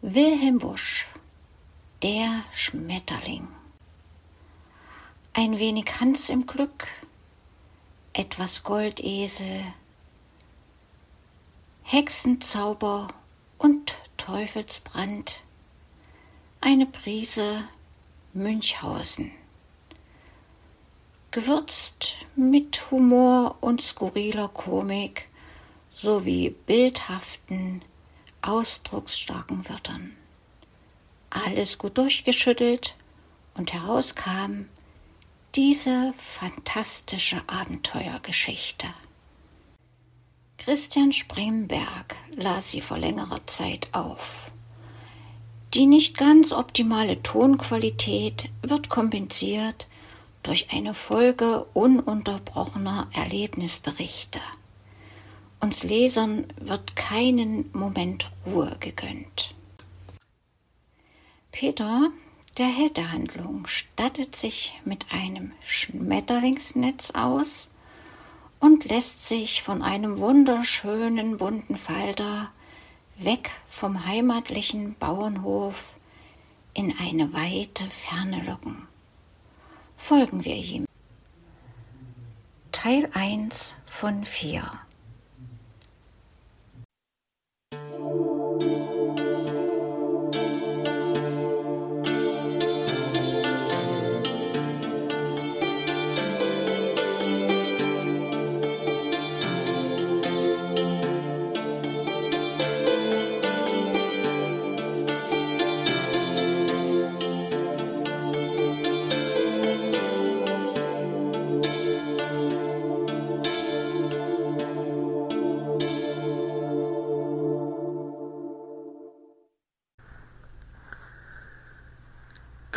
Wilhelm Busch Der Schmetterling Ein wenig Hans im Glück, etwas Goldesel, Hexenzauber und Teufelsbrand, eine Prise Münchhausen. Gewürzt mit Humor und skurriler Komik sowie bildhaften, ausdrucksstarken Wörtern. Alles gut durchgeschüttelt und herauskam diese fantastische Abenteuergeschichte. Christian Spremberg las sie vor längerer Zeit auf. Die nicht ganz optimale Tonqualität wird kompensiert durch eine Folge ununterbrochener Erlebnisberichte. Uns Lesern wird keinen Moment Ruhe gegönnt. Peter, der Held der Handlung, stattet sich mit einem Schmetterlingsnetz aus und lässt sich von einem wunderschönen bunten Falter weg vom heimatlichen Bauernhof in eine weite Ferne locken. Folgen wir ihm. Teil 1 von 4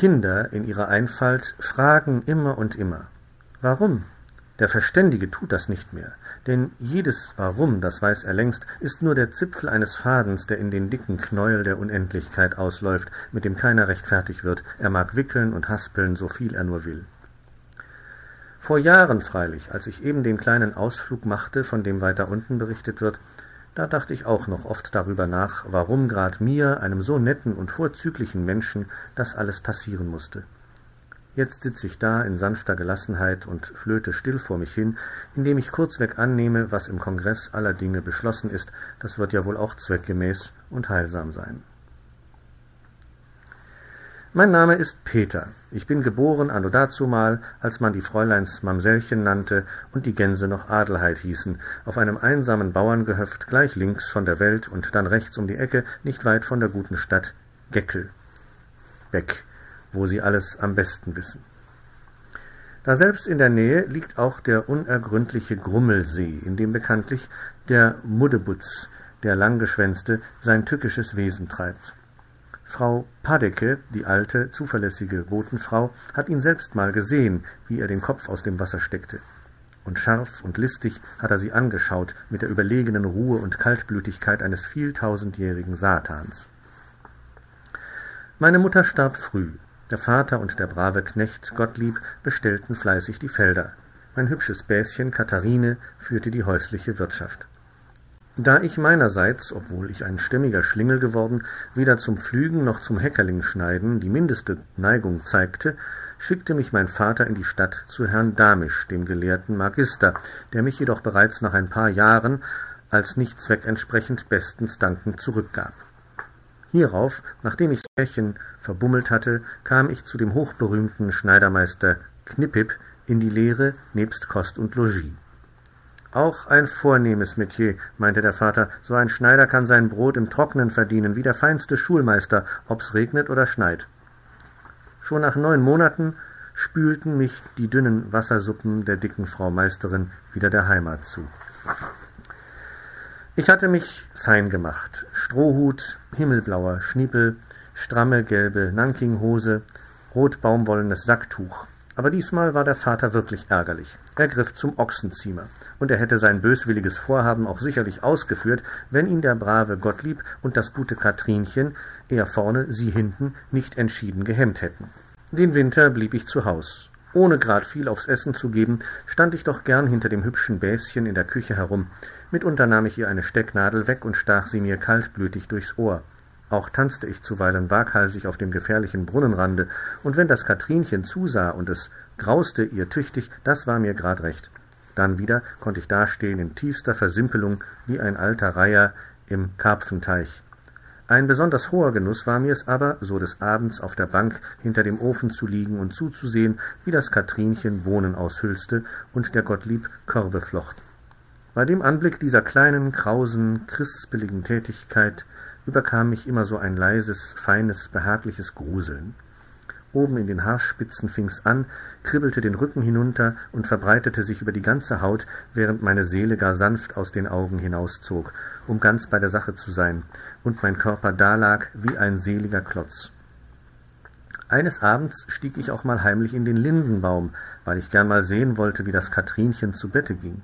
Kinder in ihrer Einfalt fragen immer und immer. Warum? Der Verständige tut das nicht mehr, denn jedes Warum, das weiß er längst, ist nur der Zipfel eines Fadens, der in den dicken Knäuel der Unendlichkeit ausläuft, mit dem keiner recht fertig wird, er mag wickeln und haspeln, so viel er nur will. Vor Jahren freilich, als ich eben den kleinen Ausflug machte, von dem weiter unten berichtet wird, da dachte ich auch noch oft darüber nach, warum grad mir, einem so netten und vorzüglichen Menschen, das alles passieren musste. Jetzt sitze ich da in sanfter Gelassenheit und flöte still vor mich hin, indem ich kurzweg annehme, was im Kongress aller Dinge beschlossen ist, das wird ja wohl auch zweckgemäß und heilsam sein. Mein Name ist Peter. Ich bin geboren anno dazumal, als man die Fräuleins Mamsellchen nannte und die Gänse noch Adelheid hießen, auf einem einsamen Bauerngehöft gleich links von der Welt und dann rechts um die Ecke, nicht weit von der guten Stadt Geckel. Beck, wo sie alles am besten wissen. Daselbst in der Nähe liegt auch der unergründliche Grummelsee, in dem bekanntlich der Muddebutz, der Langgeschwänzte, sein tückisches Wesen treibt. Frau Padecke, die alte, zuverlässige Botenfrau, hat ihn selbst mal gesehen, wie er den Kopf aus dem Wasser steckte. Und scharf und listig hat er sie angeschaut mit der überlegenen Ruhe und Kaltblütigkeit eines vieltausendjährigen Satans. Meine Mutter starb früh. Der Vater und der brave Knecht Gottlieb bestellten fleißig die Felder. Mein hübsches Bäschen Katharine führte die häusliche Wirtschaft. Da ich meinerseits, obwohl ich ein stämmiger Schlingel geworden, weder zum Pflügen noch zum Häckerlingschneiden die mindeste Neigung zeigte, schickte mich mein Vater in die Stadt zu Herrn Damisch, dem gelehrten Magister, der mich jedoch bereits nach ein paar Jahren als nicht zweckentsprechend bestens dankend zurückgab. Hierauf, nachdem ich Märchen verbummelt hatte, kam ich zu dem hochberühmten Schneidermeister Knippip in die Lehre nebst Kost und Logis. Auch ein vornehmes Metier, meinte der Vater. So ein Schneider kann sein Brot im Trocknen verdienen, wie der feinste Schulmeister, ob's regnet oder schneit. Schon nach neun Monaten spülten mich die dünnen Wassersuppen der dicken Frau Meisterin wieder der Heimat zu. Ich hatte mich fein gemacht. Strohhut, himmelblauer Schniepel, stramme gelbe Nankinghose, rotbaumwollenes Sacktuch. Aber diesmal war der Vater wirklich ärgerlich. Er griff zum Ochsenziemer, und er hätte sein böswilliges Vorhaben auch sicherlich ausgeführt, wenn ihn der brave Gottlieb und das gute Katrinchen, er vorne, sie hinten, nicht entschieden gehemmt hätten. Den Winter blieb ich zu Haus. Ohne grad viel aufs Essen zu geben, stand ich doch gern hinter dem hübschen Bäschen in der Küche herum. Mitunter nahm ich ihr eine Stecknadel weg und stach sie mir kaltblütig durchs Ohr. Auch tanzte ich zuweilen waghalsig auf dem gefährlichen Brunnenrande, und wenn das Katrinchen zusah und es grauste ihr tüchtig, das war mir grad recht. Dann wieder konnte ich dastehen in tiefster Versimpelung wie ein alter Reiher im Karpfenteich. Ein besonders hoher Genuss war mir's aber, so des Abends auf der Bank hinter dem Ofen zu liegen und zuzusehen, wie das Katrinchen Bohnen aushülste und der Gottlieb Körbe flocht. Bei dem Anblick dieser kleinen, krausen, krispeligen Tätigkeit überkam mich immer so ein leises, feines, behagliches Gruseln. Oben in den Haarspitzen fing's an, kribbelte den Rücken hinunter und verbreitete sich über die ganze Haut, während meine Seele gar sanft aus den Augen hinauszog, um ganz bei der Sache zu sein, und mein Körper dalag wie ein seliger Klotz. Eines Abends stieg ich auch mal heimlich in den Lindenbaum, weil ich gern mal sehen wollte, wie das Katrinchen zu Bette ging.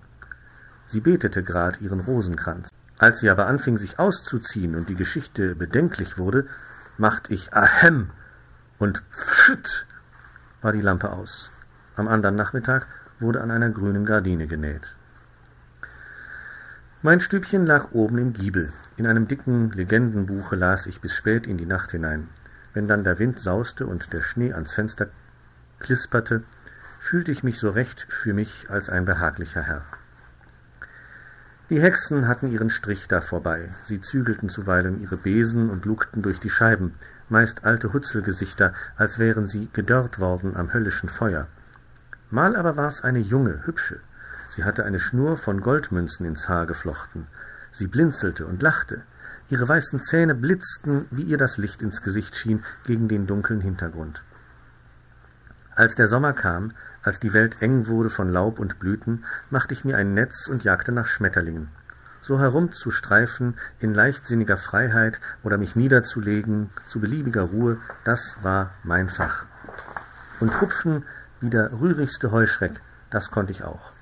Sie betete grad ihren Rosenkranz. Als sie aber anfing, sich auszuziehen und die Geschichte bedenklich wurde, macht ich Ahem und pfft war die Lampe aus. Am anderen Nachmittag wurde an einer grünen Gardine genäht. Mein Stübchen lag oben im Giebel. In einem dicken Legendenbuche las ich bis spät in die Nacht hinein. Wenn dann der Wind sauste und der Schnee ans Fenster klisperte, fühlte ich mich so recht für mich als ein behaglicher Herr. Die Hexen hatten ihren Strich da vorbei. Sie zügelten zuweilen ihre Besen und lugten durch die Scheiben, meist alte Hutzelgesichter, als wären sie gedörrt worden am höllischen Feuer. Mal aber war's eine junge, hübsche, Sie hatte eine Schnur von Goldmünzen ins Haar geflochten. Sie blinzelte und lachte. Ihre weißen Zähne blitzten, wie ihr das Licht ins Gesicht schien, gegen den dunklen Hintergrund. Als der Sommer kam, als die Welt eng wurde von Laub und Blüten, machte ich mir ein Netz und jagte nach Schmetterlingen. So herumzustreifen in leichtsinniger Freiheit oder mich niederzulegen zu beliebiger Ruhe, das war mein Fach. Und hupfen wie der rührigste Heuschreck, das konnte ich auch.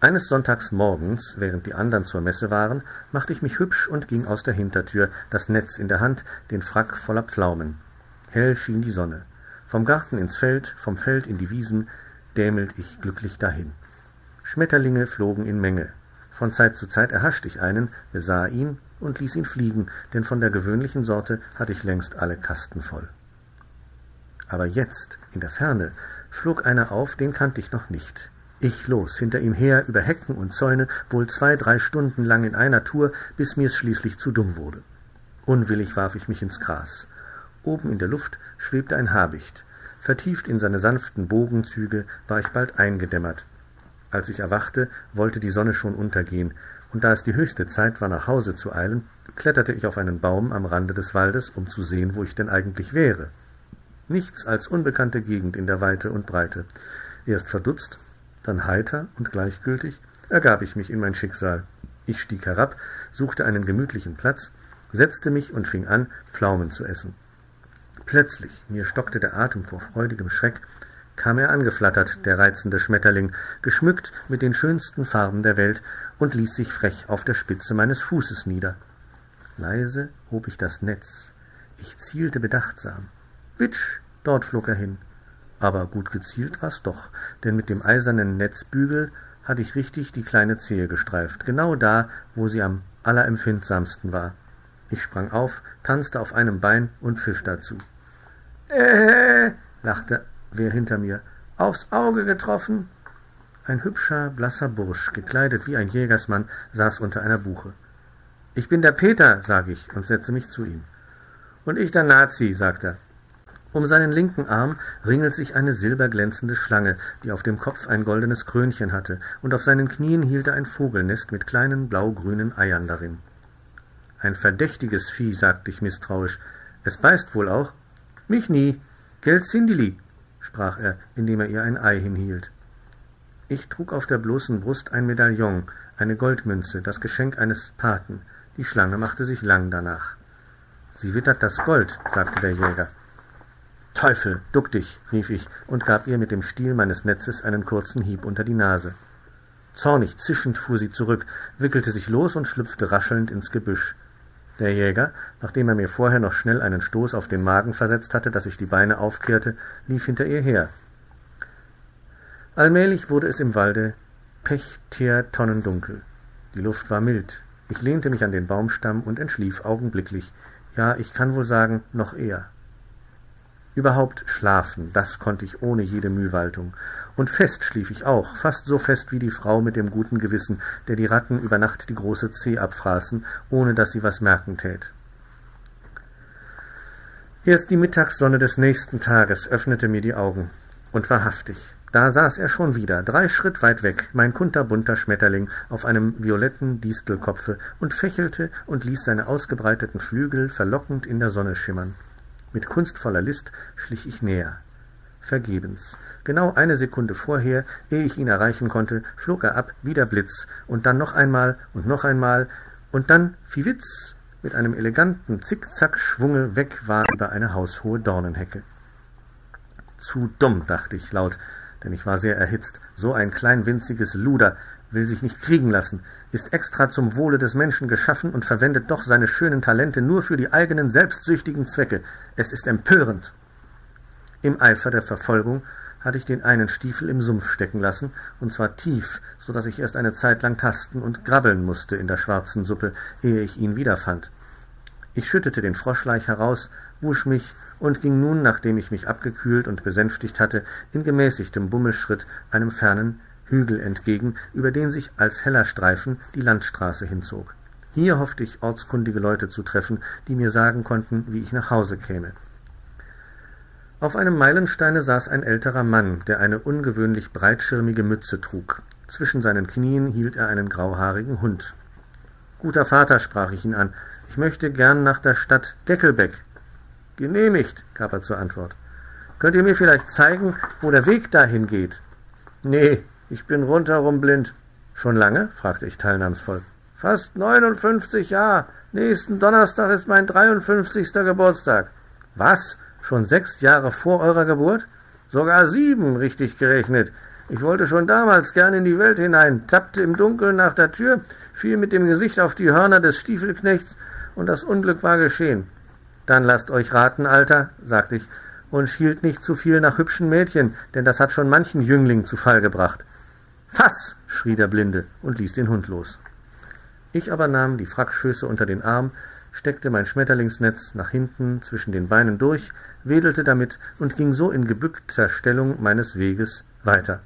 Eines Sonntags morgens, während die andern zur Messe waren, machte ich mich hübsch und ging aus der Hintertür, das Netz in der Hand, den Frack voller Pflaumen. Hell schien die Sonne. Vom Garten ins Feld, vom Feld in die Wiesen, dämelt ich glücklich dahin. Schmetterlinge flogen in Menge. Von Zeit zu Zeit erhaschte ich einen, besah ihn und ließ ihn fliegen, denn von der gewöhnlichen Sorte hatte ich längst alle Kasten voll. Aber jetzt, in der Ferne, flog einer auf, den kannte ich noch nicht. Ich los, hinter ihm her, über Hecken und Zäune, wohl zwei, drei Stunden lang in einer Tour, bis mir's schließlich zu dumm wurde. Unwillig warf ich mich ins Gras. Oben in der Luft schwebte ein Habicht. Vertieft in seine sanften Bogenzüge war ich bald eingedämmert. Als ich erwachte, wollte die Sonne schon untergehen, und da es die höchste Zeit war, nach Hause zu eilen, kletterte ich auf einen Baum am Rande des Waldes, um zu sehen, wo ich denn eigentlich wäre. Nichts als unbekannte Gegend in der Weite und Breite. Erst verdutzt, dann heiter und gleichgültig ergab ich mich in mein Schicksal. Ich stieg herab, suchte einen gemütlichen Platz, setzte mich und fing an, Pflaumen zu essen. Plötzlich, mir stockte der Atem vor freudigem Schreck, kam er angeflattert, der reizende Schmetterling, geschmückt mit den schönsten Farben der Welt, und ließ sich frech auf der Spitze meines Fußes nieder. Leise hob ich das Netz. Ich zielte bedachtsam. Witsch, dort flog er hin. Aber gut gezielt war's doch, denn mit dem eisernen Netzbügel hatte ich richtig die kleine Zehe gestreift, genau da, wo sie am allerempfindsamsten war. Ich sprang auf, tanzte auf einem Bein und pfiff dazu. Äh, lachte wer hinter mir. Aufs Auge getroffen. Ein hübscher, blasser Bursch, gekleidet wie ein Jägersmann, saß unter einer Buche. Ich bin der Peter, sag ich und setze mich zu ihm. Und ich der Nazi, sagt er. Um seinen linken Arm ringelt sich eine silberglänzende Schlange, die auf dem Kopf ein goldenes Krönchen hatte, und auf seinen Knien hielt er ein Vogelnest mit kleinen blaugrünen Eiern darin. Ein verdächtiges Vieh, sagte ich misstrauisch. Es beißt wohl auch. Mich nie. Geld Sindili, sprach er, indem er ihr ein Ei hinhielt. Ich trug auf der bloßen Brust ein Medaillon, eine Goldmünze, das Geschenk eines Paten. Die Schlange machte sich lang danach. Sie wittert das Gold, sagte der Jäger. Teufel, duck dich, rief ich und gab ihr mit dem Stiel meines Netzes einen kurzen Hieb unter die Nase. Zornig, zischend fuhr sie zurück, wickelte sich los und schlüpfte raschelnd ins Gebüsch. Der Jäger, nachdem er mir vorher noch schnell einen Stoß auf den Magen versetzt hatte, dass ich die Beine aufkehrte, lief hinter ihr her. Allmählich wurde es im Walde pechteer-tonnendunkel. Die Luft war mild. Ich lehnte mich an den Baumstamm und entschlief augenblicklich ja, ich kann wohl sagen, noch eher. Überhaupt schlafen, das konnte ich ohne jede Mühwaltung. Und fest schlief ich auch, fast so fest wie die Frau mit dem guten Gewissen, der die Ratten über Nacht die große Zeh abfraßen, ohne dass sie was merken tät. Erst die Mittagssonne des nächsten Tages öffnete mir die Augen. Und wahrhaftig, da saß er schon wieder, drei Schritt weit weg, mein kunterbunter Schmetterling, auf einem violetten Distelkopfe und fächelte und ließ seine ausgebreiteten Flügel verlockend in der Sonne schimmern. Mit kunstvoller List schlich ich näher. Vergebens. Genau eine Sekunde vorher, ehe ich ihn erreichen konnte, flog er ab wie der Blitz, und dann noch einmal und noch einmal, und dann, fiwitz, mit einem eleganten Zickzack-Schwunge weg war über eine haushohe Dornenhecke. Zu dumm, dachte ich laut, denn ich war sehr erhitzt. So ein klein winziges Luder will sich nicht kriegen lassen, ist extra zum Wohle des Menschen geschaffen und verwendet doch seine schönen Talente nur für die eigenen selbstsüchtigen Zwecke. Es ist empörend. Im Eifer der Verfolgung hatte ich den einen Stiefel im Sumpf stecken lassen, und zwar tief, so dass ich erst eine Zeit lang tasten und grabbeln musste in der schwarzen Suppe, ehe ich ihn wiederfand. Ich schüttete den Froschleich heraus, wusch mich und ging nun, nachdem ich mich abgekühlt und besänftigt hatte, in gemäßigtem Bummelschritt einem fernen Hügel entgegen, über den sich als heller Streifen die Landstraße hinzog. Hier hoffte ich ortskundige Leute zu treffen, die mir sagen konnten, wie ich nach Hause käme. Auf einem Meilensteine saß ein älterer Mann, der eine ungewöhnlich breitschirmige Mütze trug. Zwischen seinen Knien hielt er einen grauhaarigen Hund. Guter Vater, sprach ich ihn an, ich möchte gern nach der Stadt Deckelbeck. Genehmigt, gab er zur Antwort. Könnt ihr mir vielleicht zeigen, wo der Weg dahin geht? Nee, ich bin rundherum blind. Schon lange? fragte ich teilnahmsvoll. Fast neunundfünfzig Jahre. Nächsten Donnerstag ist mein dreiundfünfzigster Geburtstag. Was? Schon sechs Jahre vor eurer Geburt? Sogar sieben, richtig gerechnet. Ich wollte schon damals gern in die Welt hinein, tappte im Dunkeln nach der Tür, fiel mit dem Gesicht auf die Hörner des Stiefelknechts, und das Unglück war geschehen. Dann lasst euch raten, Alter, sagte ich, und schielt nicht zu viel nach hübschen Mädchen, denn das hat schon manchen Jüngling zu Fall gebracht. Fass! schrie der Blinde und ließ den Hund los. Ich aber nahm die Frackschöße unter den Arm, steckte mein Schmetterlingsnetz nach hinten zwischen den Beinen durch, wedelte damit und ging so in gebückter Stellung meines Weges weiter.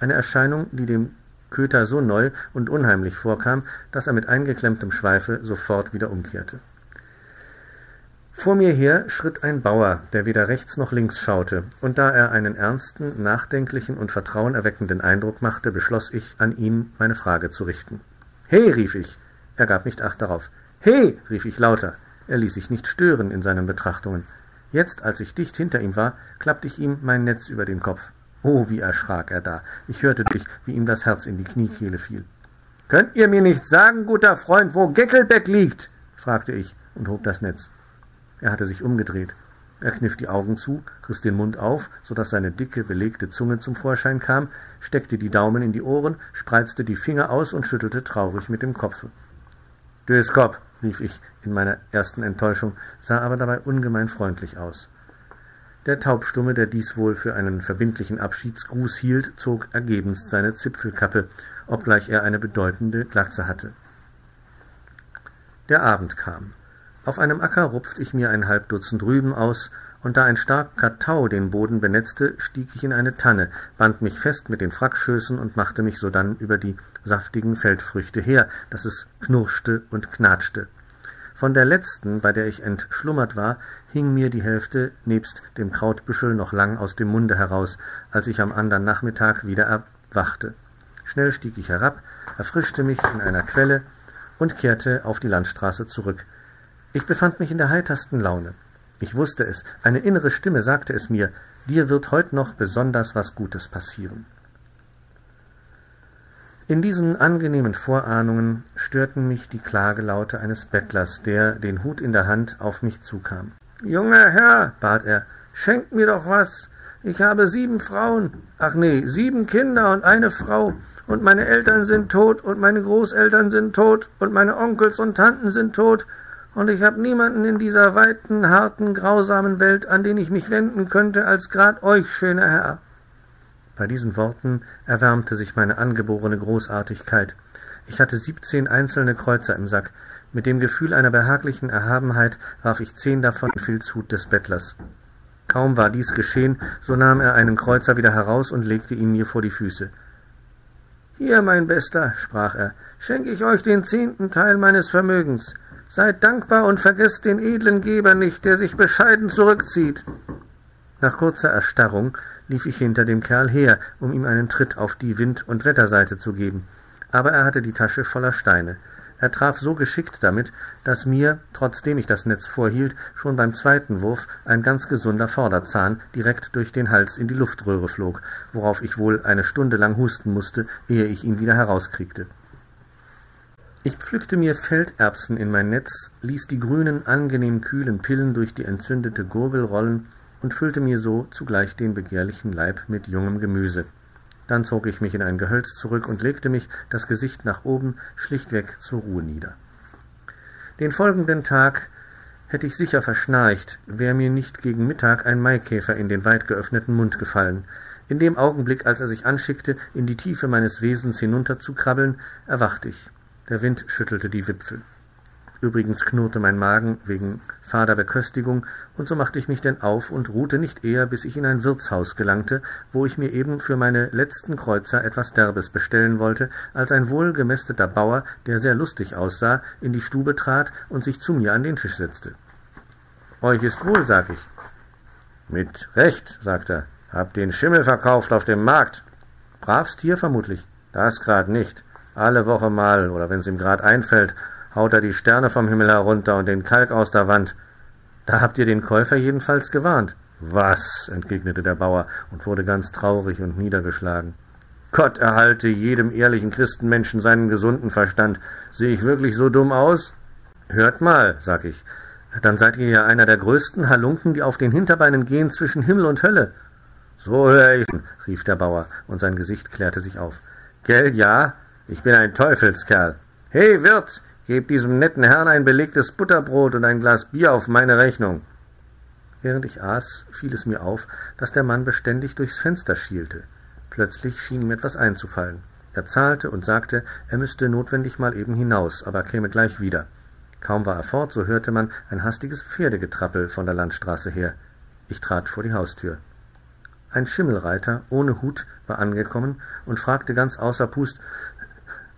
Eine Erscheinung, die dem Köter so neu und unheimlich vorkam, dass er mit eingeklemmtem Schweife sofort wieder umkehrte. Vor mir her schritt ein Bauer, der weder rechts noch links schaute, und da er einen ernsten, nachdenklichen und vertrauenerweckenden Eindruck machte, beschloss ich, an ihn meine Frage zu richten. He, rief ich. Er gab nicht Acht darauf. He, rief ich lauter. Er ließ sich nicht stören in seinen Betrachtungen. Jetzt, als ich dicht hinter ihm war, klappte ich ihm mein Netz über den Kopf. Oh, wie erschrak er da. Ich hörte dich, wie ihm das Herz in die Kniekehle fiel. Könnt ihr mir nicht sagen, guter Freund, wo Geckelbeck liegt? fragte ich und hob das Netz. Er hatte sich umgedreht. Er kniff die Augen zu, riss den Mund auf, so dass seine dicke, belegte Zunge zum Vorschein kam, steckte die Daumen in die Ohren, spreizte die Finger aus und schüttelte traurig mit dem Kopfe. Döskop, rief ich in meiner ersten Enttäuschung, sah aber dabei ungemein freundlich aus. Der Taubstumme, der dies wohl für einen verbindlichen Abschiedsgruß hielt, zog ergebenst seine Zipfelkappe, obgleich er eine bedeutende Glatze hatte. Der Abend kam. Auf einem Acker rupft ich mir ein halb Dutzend Rüben aus, und da ein starker Tau den Boden benetzte, stieg ich in eine Tanne, band mich fest mit den Frackschößen und machte mich sodann über die saftigen Feldfrüchte her, dass es knurschte und knatschte. Von der letzten, bei der ich entschlummert war, hing mir die Hälfte nebst dem Krautbüschel noch lang aus dem Munde heraus, als ich am andern Nachmittag wieder erwachte. Schnell stieg ich herab, erfrischte mich in einer Quelle und kehrte auf die Landstraße zurück. Ich befand mich in der heitersten Laune. Ich wusste es, eine innere Stimme sagte es mir, dir wird heut noch besonders was Gutes passieren. In diesen angenehmen Vorahnungen störten mich die Klagelaute eines Bettlers, der, den Hut in der Hand, auf mich zukam. Junger Herr, bat er, schenkt mir doch was. Ich habe sieben Frauen, ach nee, sieben Kinder und eine Frau, und meine Eltern sind tot, und meine Großeltern sind tot, und meine Onkels und Tanten sind tot, und ich habe niemanden in dieser weiten, harten, grausamen Welt, an den ich mich wenden könnte, als grad euch, schöner Herr. Bei diesen Worten erwärmte sich meine angeborene Großartigkeit. Ich hatte siebzehn einzelne Kreuzer im Sack, Mit dem Gefühl einer behaglichen Erhabenheit warf ich zehn davon in Filzhut des Bettlers. Kaum war dies geschehen, so nahm er einen Kreuzer wieder heraus und legte ihn mir vor die Füße. Hier, mein Bester, sprach er, schenke ich euch den zehnten Teil meines Vermögens. Seid dankbar und vergesst den edlen Geber nicht, der sich bescheiden zurückzieht. Nach kurzer Erstarrung lief ich hinter dem Kerl her, um ihm einen Tritt auf die Wind- und Wetterseite zu geben. Aber er hatte die Tasche voller Steine. Er traf so geschickt damit, dass mir, trotzdem ich das Netz vorhielt, schon beim zweiten Wurf ein ganz gesunder Vorderzahn direkt durch den Hals in die Luftröhre flog, worauf ich wohl eine Stunde lang husten musste, ehe ich ihn wieder herauskriegte. Ich pflückte mir Felderbsen in mein Netz, ließ die grünen, angenehm kühlen Pillen durch die entzündete Gurgel rollen und füllte mir so zugleich den begehrlichen Leib mit jungem Gemüse. Dann zog ich mich in ein Gehölz zurück und legte mich, das Gesicht nach oben, schlichtweg zur Ruhe nieder. Den folgenden Tag hätte ich sicher verschnarcht, wäre mir nicht gegen Mittag ein Maikäfer in den weit geöffneten Mund gefallen. In dem Augenblick, als er sich anschickte, in die Tiefe meines Wesens hinunterzukrabbeln, erwachte ich. Der Wind schüttelte die Wipfel. Übrigens knurrte mein Magen wegen fader Beköstigung, und so machte ich mich denn auf und ruhte nicht eher, bis ich in ein Wirtshaus gelangte, wo ich mir eben für meine letzten Kreuzer etwas Derbes bestellen wollte, als ein wohlgemästeter Bauer, der sehr lustig aussah, in die Stube trat und sich zu mir an den Tisch setzte. Euch ist wohl, sag ich. Mit Recht, sagt er. Hab den Schimmel verkauft auf dem Markt. Bravs Tier vermutlich. Das grad nicht. Alle Woche mal, oder wenn's ihm grad einfällt, haut er die Sterne vom Himmel herunter und den Kalk aus der Wand. Da habt ihr den Käufer jedenfalls gewarnt. Was? entgegnete der Bauer und wurde ganz traurig und niedergeschlagen. Gott erhalte jedem ehrlichen Christenmenschen seinen gesunden Verstand. Sehe ich wirklich so dumm aus? Hört mal, sag ich. Dann seid ihr ja einer der größten Halunken, die auf den Hinterbeinen gehen zwischen Himmel und Hölle. So hör ich, rief der Bauer, und sein Gesicht klärte sich auf. Gell, ja, ich bin ein Teufelskerl. He, Wirt, Gebt diesem netten Herrn ein belegtes Butterbrot und ein Glas Bier auf meine Rechnung. Während ich aß, fiel es mir auf, dass der Mann beständig durchs Fenster schielte. Plötzlich schien ihm etwas einzufallen. Er zahlte und sagte, er müsste notwendig mal eben hinaus, aber käme gleich wieder. Kaum war er fort, so hörte man ein hastiges Pferdegetrappel von der Landstraße her. Ich trat vor die Haustür. Ein Schimmelreiter ohne Hut war angekommen und fragte ganz außer Pust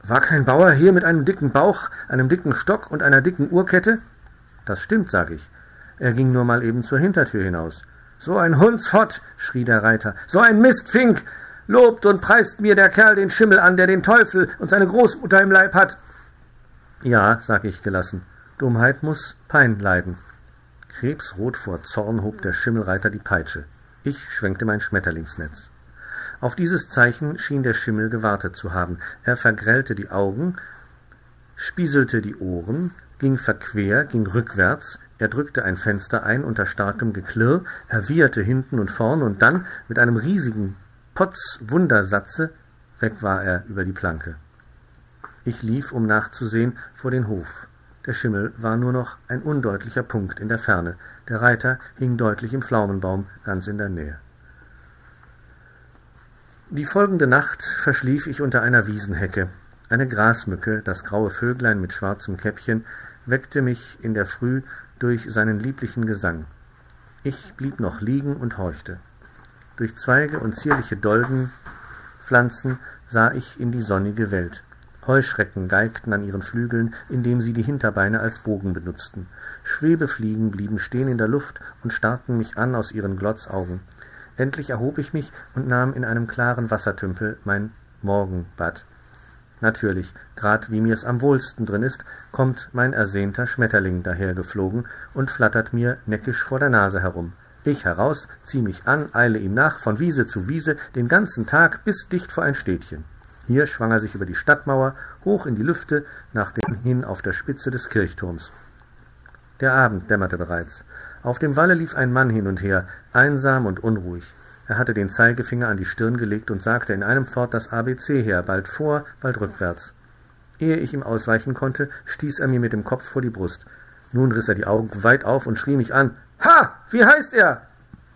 war kein Bauer hier mit einem dicken Bauch, einem dicken Stock und einer dicken Uhrkette? Das stimmt, sag ich. Er ging nur mal eben zur Hintertür hinaus. So ein Hundsfott, schrie der Reiter, so ein Mistfink! Lobt und preist mir der Kerl den Schimmel an, der den Teufel und seine Großmutter im Leib hat. Ja, sag ich gelassen, Dummheit muss Pein leiden. Krebsrot vor Zorn hob der Schimmelreiter die Peitsche. Ich schwenkte mein Schmetterlingsnetz. Auf dieses Zeichen schien der Schimmel gewartet zu haben. Er vergrellte die Augen, spieselte die Ohren, ging verquer, ging rückwärts, er drückte ein Fenster ein unter starkem Geklirr, er wieherte hinten und vorn und dann mit einem riesigen Potz-Wundersatze weg war er über die Planke. Ich lief, um nachzusehen, vor den Hof. Der Schimmel war nur noch ein undeutlicher Punkt in der Ferne. Der Reiter hing deutlich im Pflaumenbaum ganz in der Nähe. Die folgende Nacht verschlief ich unter einer Wiesenhecke. Eine Grasmücke, das graue Vöglein mit schwarzem Käppchen, weckte mich in der Früh durch seinen lieblichen Gesang. Ich blieb noch liegen und horchte. Durch Zweige und zierliche Doldenpflanzen sah ich in die sonnige Welt. Heuschrecken geigten an ihren Flügeln, indem sie die Hinterbeine als Bogen benutzten. Schwebefliegen blieben stehen in der Luft und starrten mich an aus ihren Glotzaugen. Endlich erhob ich mich und nahm in einem klaren Wassertümpel mein Morgenbad. Natürlich, grad wie mir's am wohlsten drin ist, kommt mein ersehnter Schmetterling dahergeflogen und flattert mir neckisch vor der Nase herum. Ich heraus, zieh mich an, eile ihm nach, von Wiese zu Wiese, den ganzen Tag bis dicht vor ein Städtchen. Hier schwang er sich über die Stadtmauer, hoch in die Lüfte, nach dem hin auf der Spitze des Kirchturms. Der Abend dämmerte bereits. Auf dem Walle lief ein Mann hin und her, einsam und unruhig. Er hatte den Zeigefinger an die Stirn gelegt und sagte in einem fort das ABC her, bald vor, bald rückwärts. Ehe ich ihm ausweichen konnte, stieß er mir mit dem Kopf vor die Brust. Nun riß er die Augen weit auf und schrie mich an. Ha! Wie heißt er?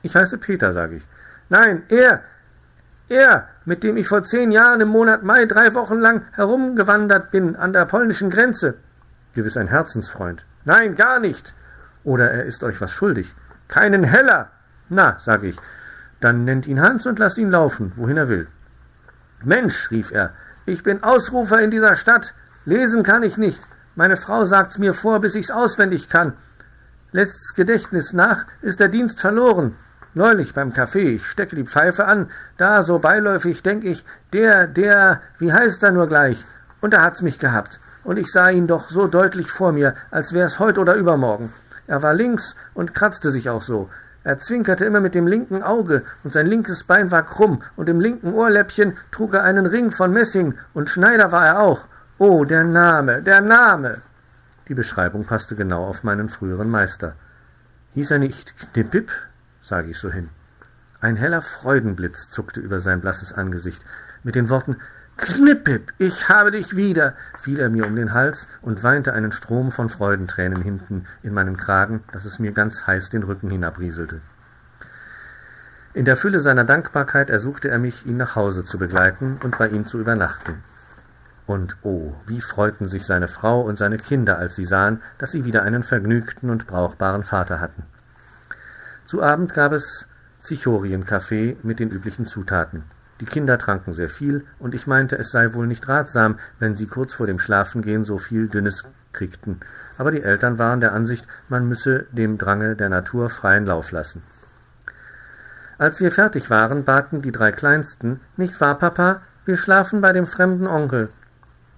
Ich heiße Peter, sage ich. Nein, er! Er, mit dem ich vor zehn Jahren im Monat Mai drei Wochen lang herumgewandert bin an der polnischen Grenze. Gewiss ein Herzensfreund. Nein, gar nicht. Oder er ist euch was schuldig. Keinen Heller. Na, sag ich, dann nennt ihn Hans und lasst ihn laufen, wohin er will. Mensch, rief er, ich bin Ausrufer in dieser Stadt. Lesen kann ich nicht. Meine Frau sagt's mir vor, bis ich's auswendig kann. Lässt's Gedächtnis nach, ist der Dienst verloren. Neulich beim Kaffee, ich stecke die Pfeife an, da so beiläufig denk ich, der, der, wie heißt er nur gleich? Und da hat's mich gehabt. Und ich sah ihn doch so deutlich vor mir, als wär's heut oder übermorgen. Er war links und kratzte sich auch so. Er zwinkerte immer mit dem linken Auge, und sein linkes Bein war krumm, und im linken Ohrläppchen trug er einen Ring von Messing, und Schneider war er auch. Oh, der Name, der Name. Die Beschreibung passte genau auf meinen früheren Meister. Hieß er nicht Knippip? sage ich so hin. Ein heller Freudenblitz zuckte über sein blasses Angesicht. Mit den Worten Knippip, ich habe dich wieder, fiel er mir um den Hals und weinte einen Strom von Freudentränen hinten in meinen Kragen, dass es mir ganz heiß den Rücken hinabrieselte. In der Fülle seiner Dankbarkeit ersuchte er mich, ihn nach Hause zu begleiten und bei ihm zu übernachten. Und oh, wie freuten sich seine Frau und seine Kinder, als sie sahen, dass sie wieder einen vergnügten und brauchbaren Vater hatten. Zu Abend gab es Zichorienkaffee mit den üblichen Zutaten. Die Kinder tranken sehr viel, und ich meinte, es sei wohl nicht ratsam, wenn sie kurz vor dem Schlafengehen so viel Dünnes kriegten, aber die Eltern waren der Ansicht, man müsse dem Drange der Natur freien Lauf lassen. Als wir fertig waren, baten die drei Kleinsten, nicht wahr, Papa, wir schlafen bei dem fremden Onkel.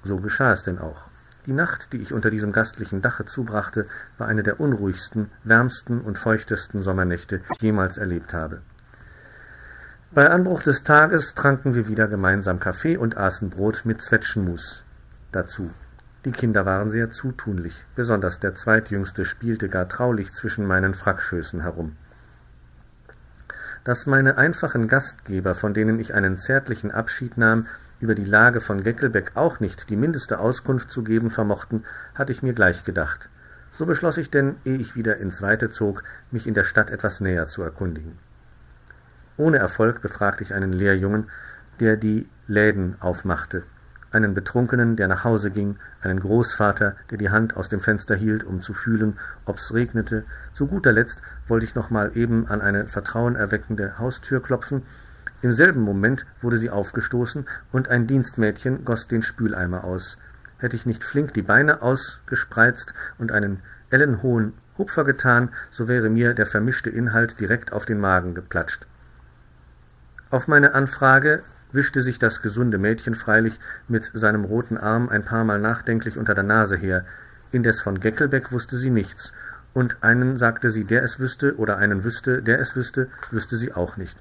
So geschah es denn auch. Die Nacht, die ich unter diesem gastlichen Dache zubrachte, war eine der unruhigsten, wärmsten und feuchtesten Sommernächte, die ich jemals erlebt habe. Bei Anbruch des Tages tranken wir wieder gemeinsam Kaffee und aßen Brot mit Zwetschgenmus dazu. Die Kinder waren sehr zutunlich, besonders der zweitjüngste spielte gar traulich zwischen meinen Frackschößen herum. Dass meine einfachen Gastgeber, von denen ich einen zärtlichen Abschied nahm, über die Lage von Geckelbeck auch nicht die mindeste Auskunft zu geben vermochten, hatte ich mir gleich gedacht. So beschloss ich denn, ehe ich wieder ins Weite zog, mich in der Stadt etwas näher zu erkundigen. Ohne Erfolg befragte ich einen Lehrjungen, der die Läden aufmachte, einen Betrunkenen, der nach Hause ging, einen Großvater, der die Hand aus dem Fenster hielt, um zu fühlen, ob's regnete. Zu guter Letzt wollte ich noch mal eben an eine vertrauenerweckende Haustür klopfen, im selben Moment wurde sie aufgestoßen, und ein Dienstmädchen goss den Spüleimer aus. Hätte ich nicht flink die Beine ausgespreizt und einen ellenhohen Hupfer getan, so wäre mir der vermischte Inhalt direkt auf den Magen geplatscht. Auf meine Anfrage wischte sich das gesunde Mädchen freilich mit seinem roten Arm ein paar Mal nachdenklich unter der Nase her, indes von Geckelbeck wusste sie nichts, und einen sagte sie, der es wüsste, oder einen wüsste, der es wüsste, wüsste sie auch nicht.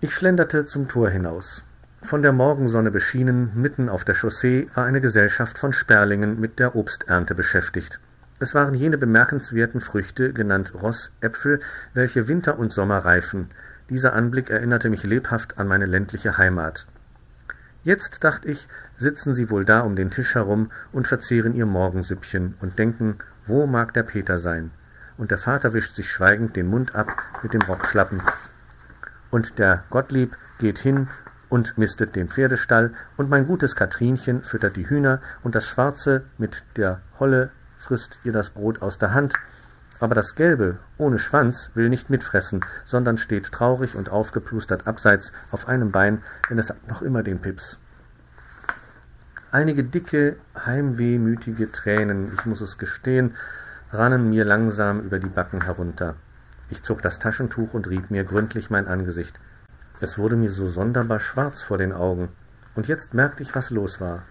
Ich schlenderte zum Tor hinaus. Von der Morgensonne beschienen, mitten auf der Chaussee, war eine Gesellschaft von Sperlingen mit der Obsternte beschäftigt. Es waren jene bemerkenswerten Früchte, genannt Rossäpfel, welche Winter und Sommer reifen. Dieser Anblick erinnerte mich lebhaft an meine ländliche Heimat. Jetzt, dacht ich, sitzen sie wohl da um den Tisch herum und verzehren ihr Morgensüppchen und denken, wo mag der Peter sein? Und der Vater wischt sich schweigend den Mund ab mit dem Rockschlappen und der Gottlieb geht hin und mistet den Pferdestall, und mein gutes Katrinchen füttert die Hühner, und das Schwarze mit der Holle frisst ihr das Brot aus der Hand, aber das Gelbe ohne Schwanz will nicht mitfressen, sondern steht traurig und aufgeplustert abseits auf einem Bein, denn es hat noch immer den Pips. Einige dicke, heimwehmütige Tränen, ich muss es gestehen, rannen mir langsam über die Backen herunter. Ich zog das Taschentuch und rieb mir gründlich mein Angesicht. Es wurde mir so sonderbar schwarz vor den Augen, und jetzt merkte ich, was los war.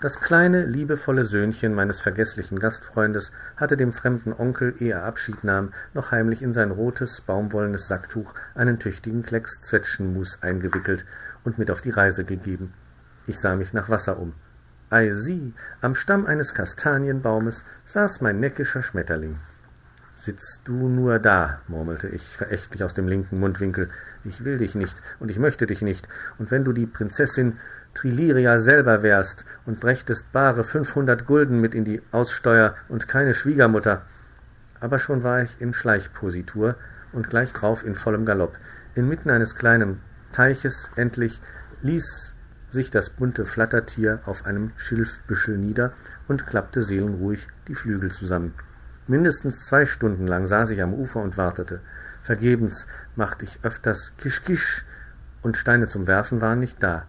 Das kleine, liebevolle Söhnchen meines vergeßlichen Gastfreundes hatte dem fremden Onkel, ehe er Abschied nahm, noch heimlich in sein rotes, baumwollenes Sacktuch einen tüchtigen Klecks Zwetschgenmus eingewickelt und mit auf die Reise gegeben. Ich sah mich nach Wasser um. Ei sieh, am Stamm eines Kastanienbaumes saß mein neckischer Schmetterling. Sitzt du nur da, murmelte ich verächtlich aus dem linken Mundwinkel. Ich will dich nicht, und ich möchte dich nicht, und wenn du die Prinzessin Triliria selber wärst und brächtest bare fünfhundert Gulden mit in die Aussteuer und keine Schwiegermutter. Aber schon war ich in Schleichpositur und gleich drauf in vollem Galopp. Inmitten eines kleinen Teiches endlich ließ sich das bunte Flattertier auf einem Schilfbüschel nieder und klappte seelenruhig die Flügel zusammen. Mindestens zwei Stunden lang saß ich am Ufer und wartete. Vergebens machte ich öfters Kisch Kisch, und Steine zum Werfen waren nicht da.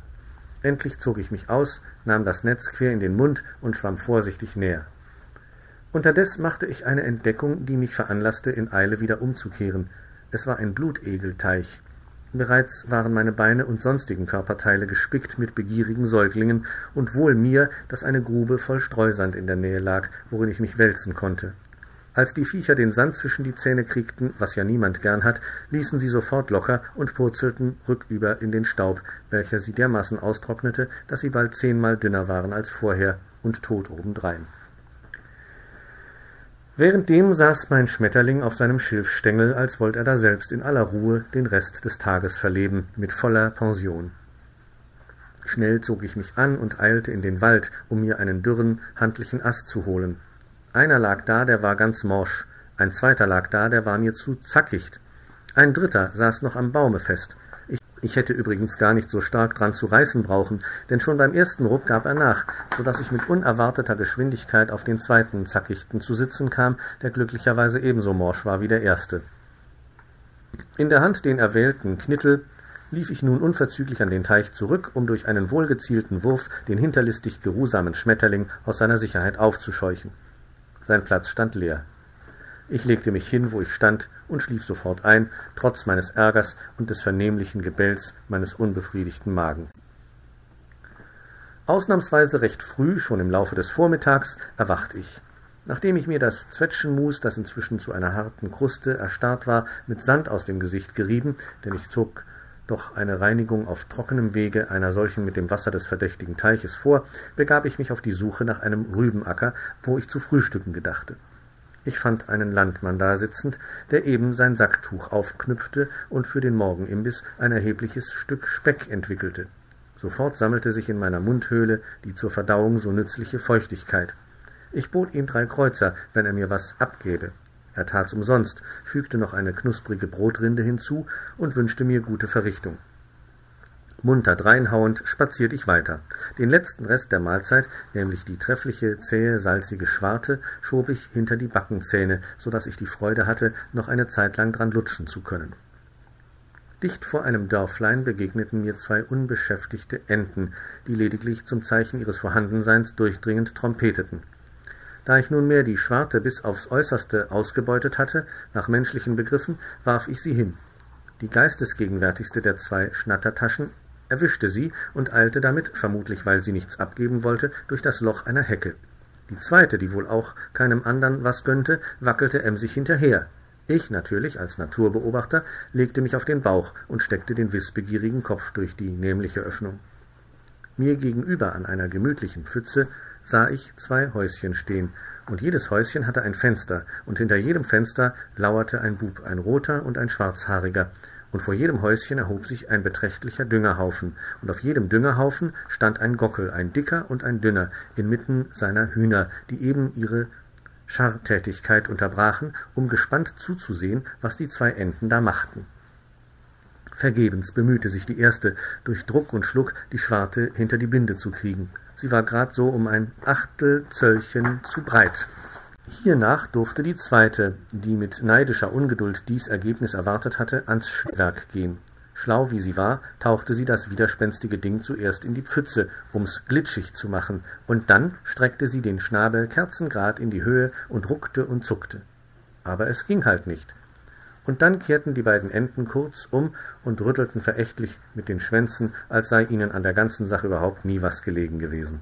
Endlich zog ich mich aus, nahm das Netz quer in den Mund und schwamm vorsichtig näher. Unterdes machte ich eine Entdeckung, die mich veranlasste, in Eile wieder umzukehren. Es war ein Blutegelteich. Bereits waren meine Beine und sonstigen Körperteile gespickt mit begierigen Säuglingen, und wohl mir, dass eine Grube voll Streusand in der Nähe lag, worin ich mich wälzen konnte. Als die Viecher den Sand zwischen die Zähne kriegten, was ja niemand gern hat, ließen sie sofort locker und purzelten rücküber in den Staub, welcher sie dermaßen austrocknete, dass sie bald zehnmal dünner waren als vorher und tot obendrein. Währenddem saß mein Schmetterling auf seinem Schilfstengel, als wollt er daselbst in aller Ruhe den Rest des Tages verleben, mit voller Pension. Schnell zog ich mich an und eilte in den Wald, um mir einen dürren, handlichen Ast zu holen, einer lag da, der war ganz morsch, ein zweiter lag da, der war mir zu zackicht. Ein dritter saß noch am Baume fest. Ich, ich hätte übrigens gar nicht so stark dran zu reißen brauchen, denn schon beim ersten Ruck gab er nach, so dass ich mit unerwarteter Geschwindigkeit auf den zweiten Zackichten zu sitzen kam, der glücklicherweise ebenso morsch war wie der erste. In der Hand den erwählten Knittel lief ich nun unverzüglich an den Teich zurück, um durch einen wohlgezielten Wurf den hinterlistig geruhsamen Schmetterling aus seiner Sicherheit aufzuscheuchen. Sein Platz stand leer. Ich legte mich hin, wo ich stand, und schlief sofort ein, trotz meines Ärgers und des vernehmlichen Gebells meines unbefriedigten Magens. Ausnahmsweise recht früh, schon im Laufe des Vormittags, erwacht ich. Nachdem ich mir das Zwetschgenmus, das inzwischen zu einer harten Kruste erstarrt war, mit Sand aus dem Gesicht gerieben, denn ich zog doch eine Reinigung auf trockenem Wege einer solchen mit dem Wasser des verdächtigen Teiches vor, begab ich mich auf die Suche nach einem Rübenacker, wo ich zu frühstücken gedachte. Ich fand einen Landmann da sitzend, der eben sein Sacktuch aufknüpfte und für den Morgenimbiss ein erhebliches Stück Speck entwickelte. Sofort sammelte sich in meiner Mundhöhle die zur Verdauung so nützliche Feuchtigkeit. Ich bot ihm drei Kreuzer, wenn er mir was abgäbe. Er tat's umsonst, fügte noch eine knusprige Brotrinde hinzu und wünschte mir gute Verrichtung. Munter dreinhauend spaziert ich weiter. Den letzten Rest der Mahlzeit, nämlich die treffliche, zähe, salzige Schwarte, schob ich hinter die Backenzähne, so dass ich die Freude hatte, noch eine Zeit lang dran lutschen zu können. Dicht vor einem Dörflein begegneten mir zwei unbeschäftigte Enten, die lediglich zum Zeichen ihres Vorhandenseins durchdringend trompeteten. Da ich nunmehr die Schwarte bis aufs Äußerste ausgebeutet hatte, nach menschlichen Begriffen, warf ich sie hin. Die geistesgegenwärtigste der zwei Schnattertaschen erwischte sie und eilte damit, vermutlich weil sie nichts abgeben wollte, durch das Loch einer Hecke. Die zweite, die wohl auch keinem andern was gönnte, wackelte emsig hinterher. Ich natürlich, als Naturbeobachter, legte mich auf den Bauch und steckte den wissbegierigen Kopf durch die nämliche Öffnung. Mir gegenüber an einer gemütlichen Pfütze sah ich zwei Häuschen stehen, und jedes Häuschen hatte ein Fenster, und hinter jedem Fenster lauerte ein Bub, ein roter und ein schwarzhaariger, und vor jedem Häuschen erhob sich ein beträchtlicher Düngerhaufen, und auf jedem Düngerhaufen stand ein Gockel, ein dicker und ein dünner, inmitten seiner Hühner, die eben ihre Scharrtätigkeit unterbrachen, um gespannt zuzusehen, was die zwei Enten da machten. Vergebens bemühte sich die erste, durch Druck und Schluck die Schwarte hinter die Binde zu kriegen. Sie war grad so um ein Achtelzöllchen zu breit. Hiernach durfte die zweite, die mit neidischer Ungeduld dies Ergebnis erwartet hatte, ans Schwerk gehen. Schlau wie sie war, tauchte sie das widerspenstige Ding zuerst in die Pfütze, um's glitschig zu machen, und dann streckte sie den Schnabel kerzengrad in die Höhe und ruckte und zuckte. Aber es ging halt nicht und dann kehrten die beiden Enten kurz um und rüttelten verächtlich mit den Schwänzen, als sei ihnen an der ganzen Sache überhaupt nie was gelegen gewesen.